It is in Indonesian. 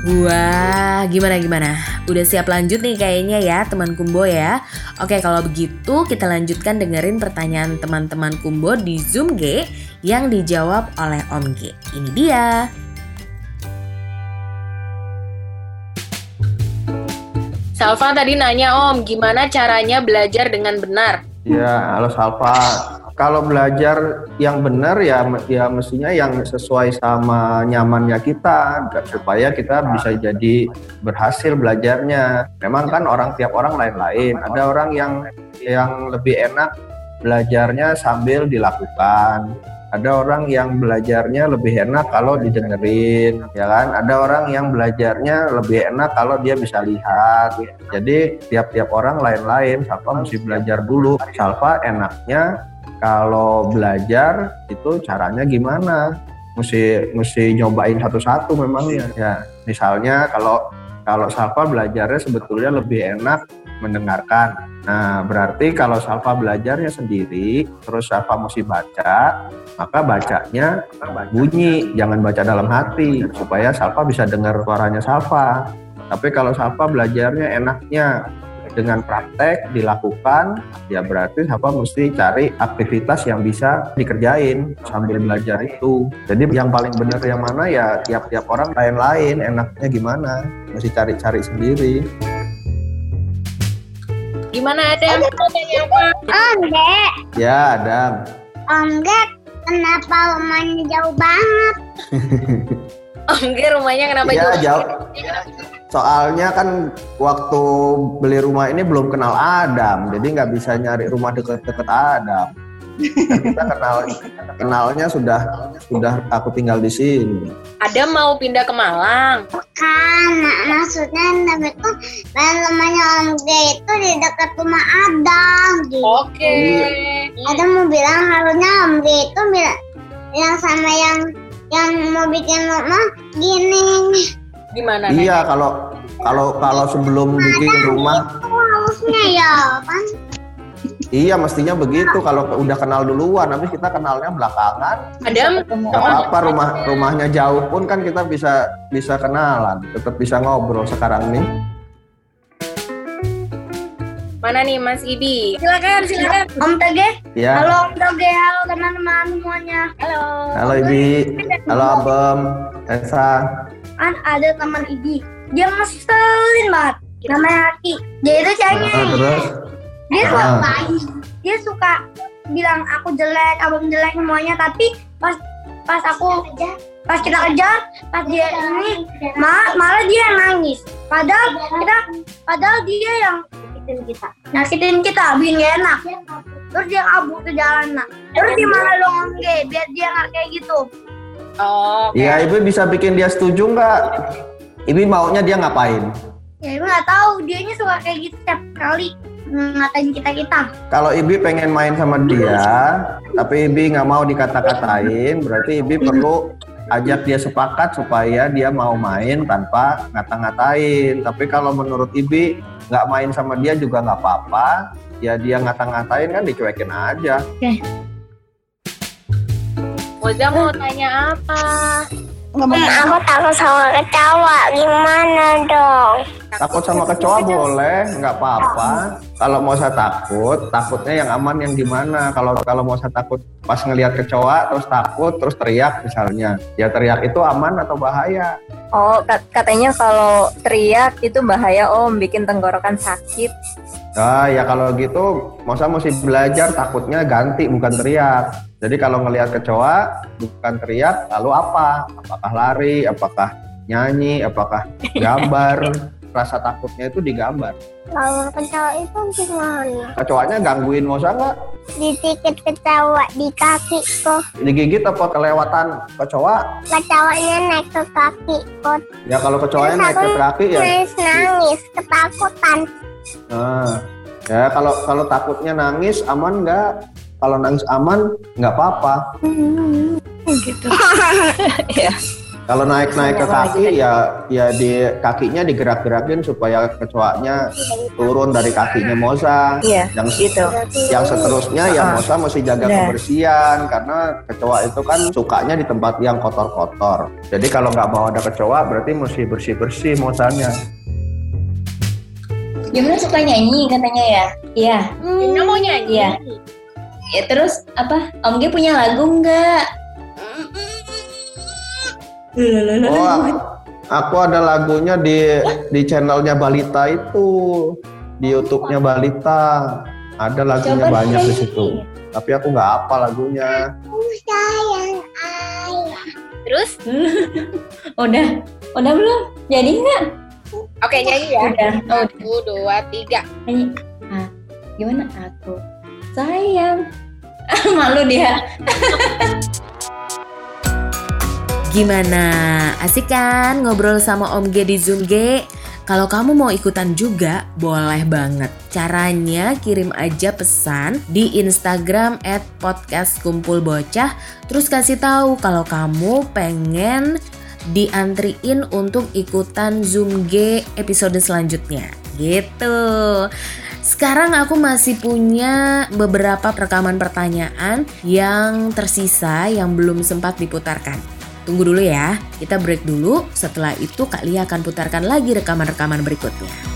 Wah, gimana gimana? Udah siap lanjut nih kayaknya ya teman Kumbo ya. Oke, kalau begitu kita lanjutkan dengerin pertanyaan teman-teman Kumbo di Zoom G yang dijawab oleh Om G. Ini dia. Salva tadi nanya Om, gimana caranya belajar dengan benar? Ya, halo Salva. Kalau belajar yang benar ya ya mestinya yang sesuai sama nyamannya kita supaya kita bisa jadi berhasil belajarnya. Memang kan orang tiap orang lain-lain. Ada orang yang yang lebih enak belajarnya sambil dilakukan ada orang yang belajarnya lebih enak kalau didengerin ya kan ada orang yang belajarnya lebih enak kalau dia bisa lihat jadi tiap-tiap orang lain-lain Salva mesti belajar dulu Salva enaknya kalau belajar itu caranya gimana mesti mesti nyobain satu-satu memangnya ya misalnya kalau kalau Salva belajarnya sebetulnya lebih enak mendengarkan. Nah, berarti kalau Salva belajarnya sendiri, terus Salva mesti baca, maka bacanya bunyi, jangan baca dalam hati, supaya Salva bisa dengar suaranya Salva. Tapi kalau Salva belajarnya enaknya dengan praktek dilakukan, ya berarti Salva mesti cari aktivitas yang bisa dikerjain sambil belajar itu. Jadi yang paling benar yang mana ya tiap-tiap orang lain-lain, enaknya gimana, mesti cari-cari sendiri. Gimana Adam? Om Dek. Ya, Adam. Om Dek, kenapa rumahnya jauh banget? Om G rumahnya kenapa ya, jauh? jauh. Soalnya kan waktu beli rumah ini belum kenal Adam, jadi nggak bisa nyari rumah deket-deket Adam. Dan kita kenal kenalnya sudah sudah aku tinggal di sini. Adam mau pindah ke Malang. Bukan, nah, maksudnya Adam itu dan rumahnya Om G itu di dekat rumah Adam. Gitu. Oke. Adam mau bilang harusnya Om G itu bilang, bilang sama yang yang mau bikin rumah gini. Gimana? Iya, kalau kalau kalau sebelum bikin rumah, harusnya ya kan? iya mestinya begitu. Kalau udah kenal duluan, nanti kita kenalnya belakangan. Adam, Gak apa-apa rumah rumahnya jauh pun kan kita bisa bisa kenalan, tetap bisa ngobrol sekarang nih. mana nih Mas Ibi? Silakan, silakan. Om Toge, Ya. halo Om Toge, halo teman-teman semuanya. Halo. Halo Ibi, halo Abem, Esa. Kan ada teman Ibi, dia ngeselin banget. Namanya Aki. Dia itu ceweknya. Ah, terus? dia Ah. suka dia suka bilang aku jelek abang jelek semuanya. Tapi pas pas aku pas kita kejar. pas dia ini ma- malah dia yang nangis. Padahal kita padahal dia yang nyakitin kita. Nyakitin kita bikin gak enak. Terus dia kabur ke jalanan terus gimana dong Ge? biar dia nggak kayak gitu Oh. Iya, Ibi bisa bikin dia setuju nggak? Ibi maunya dia ngapain? ya ibu nggak tahu dianya suka kayak gitu setiap kali ngatain kita kita Kalau Ibi pengen main sama dia, tapi Ibi nggak mau dikata-katain, berarti Ibi perlu ajak dia sepakat supaya dia mau main tanpa ngata-ngatain. Tapi kalau menurut Ibi nggak main sama dia juga nggak apa-apa, ya dia ngata-ngatain kan dicuekin aja. Moza mau tanya apa? aku takut sama kecawa gimana dong Takut sama kecoa boleh, nggak apa-apa. Kalau mau saya takut, takutnya yang aman yang gimana? Kalau kalau mau saya takut pas ngelihat kecoa terus takut terus teriak misalnya, ya teriak itu aman atau bahaya? Oh, kat- katanya kalau teriak itu bahaya om, bikin tenggorokan sakit. Nah, ya kalau gitu, masa mesti belajar takutnya ganti bukan teriak. Jadi kalau ngelihat kecoa bukan teriak, lalu apa? Apakah lari? Apakah nyanyi? Apakah gambar? Rasa takutnya itu digambar. kalau kecawa itu gimana Kecoanya gangguin Mosa nggak? dikit kecawa di kaki kok Digigit apa kelewatan kecoa? kecawanya naik ke kaki kok Ya kalau kecoanya naik ke kaki ya. nangis nangis ketakutan Nah, ya kalau kalau takutnya nangis aman nggak? Kalau nangis aman nggak apa-apa. Gitu. ya. Kalau naik-naik ke kaki ya ya di kakinya digerak-gerakin supaya kecoaknya turun dari kakinya Moza. Iya, Yang gitu. yang seterusnya ya Ah. Moza mesti jaga Benar. kebersihan karena kecoa itu kan sukanya di tempat yang kotor-kotor. Jadi kalau nggak mau ada kecoa berarti mesti bersih-bersih Mozanya. Gimana suka nyanyi katanya ya? Iya. Gimna mau nyanyi? Iya. Ya terus apa? Om G punya lagu nggak? Oh, aku- ada lagunya di di channelnya Balita itu di YouTube-nya Balita. Ada lagunya Coba banyak di situ. Tapi aku nggak apa lagunya. Terus? Udah, udah belum? Jadi nggak? Oke nyanyi ya. Udah. Oh, Satu, dua, tiga. nyanyi. Ah, gimana aku? Sayang. Malu dia. Gimana? Asik kan ngobrol sama Om G di Zoom G? Kalau kamu mau ikutan juga, boleh banget. Caranya kirim aja pesan di Instagram at podcast kumpul bocah. Terus kasih tahu kalau kamu pengen diantriin untuk ikutan Zoom G episode selanjutnya. Gitu. Sekarang aku masih punya beberapa rekaman pertanyaan yang tersisa yang belum sempat diputarkan. Tunggu dulu ya, kita break dulu. Setelah itu Kak Lia akan putarkan lagi rekaman-rekaman berikutnya.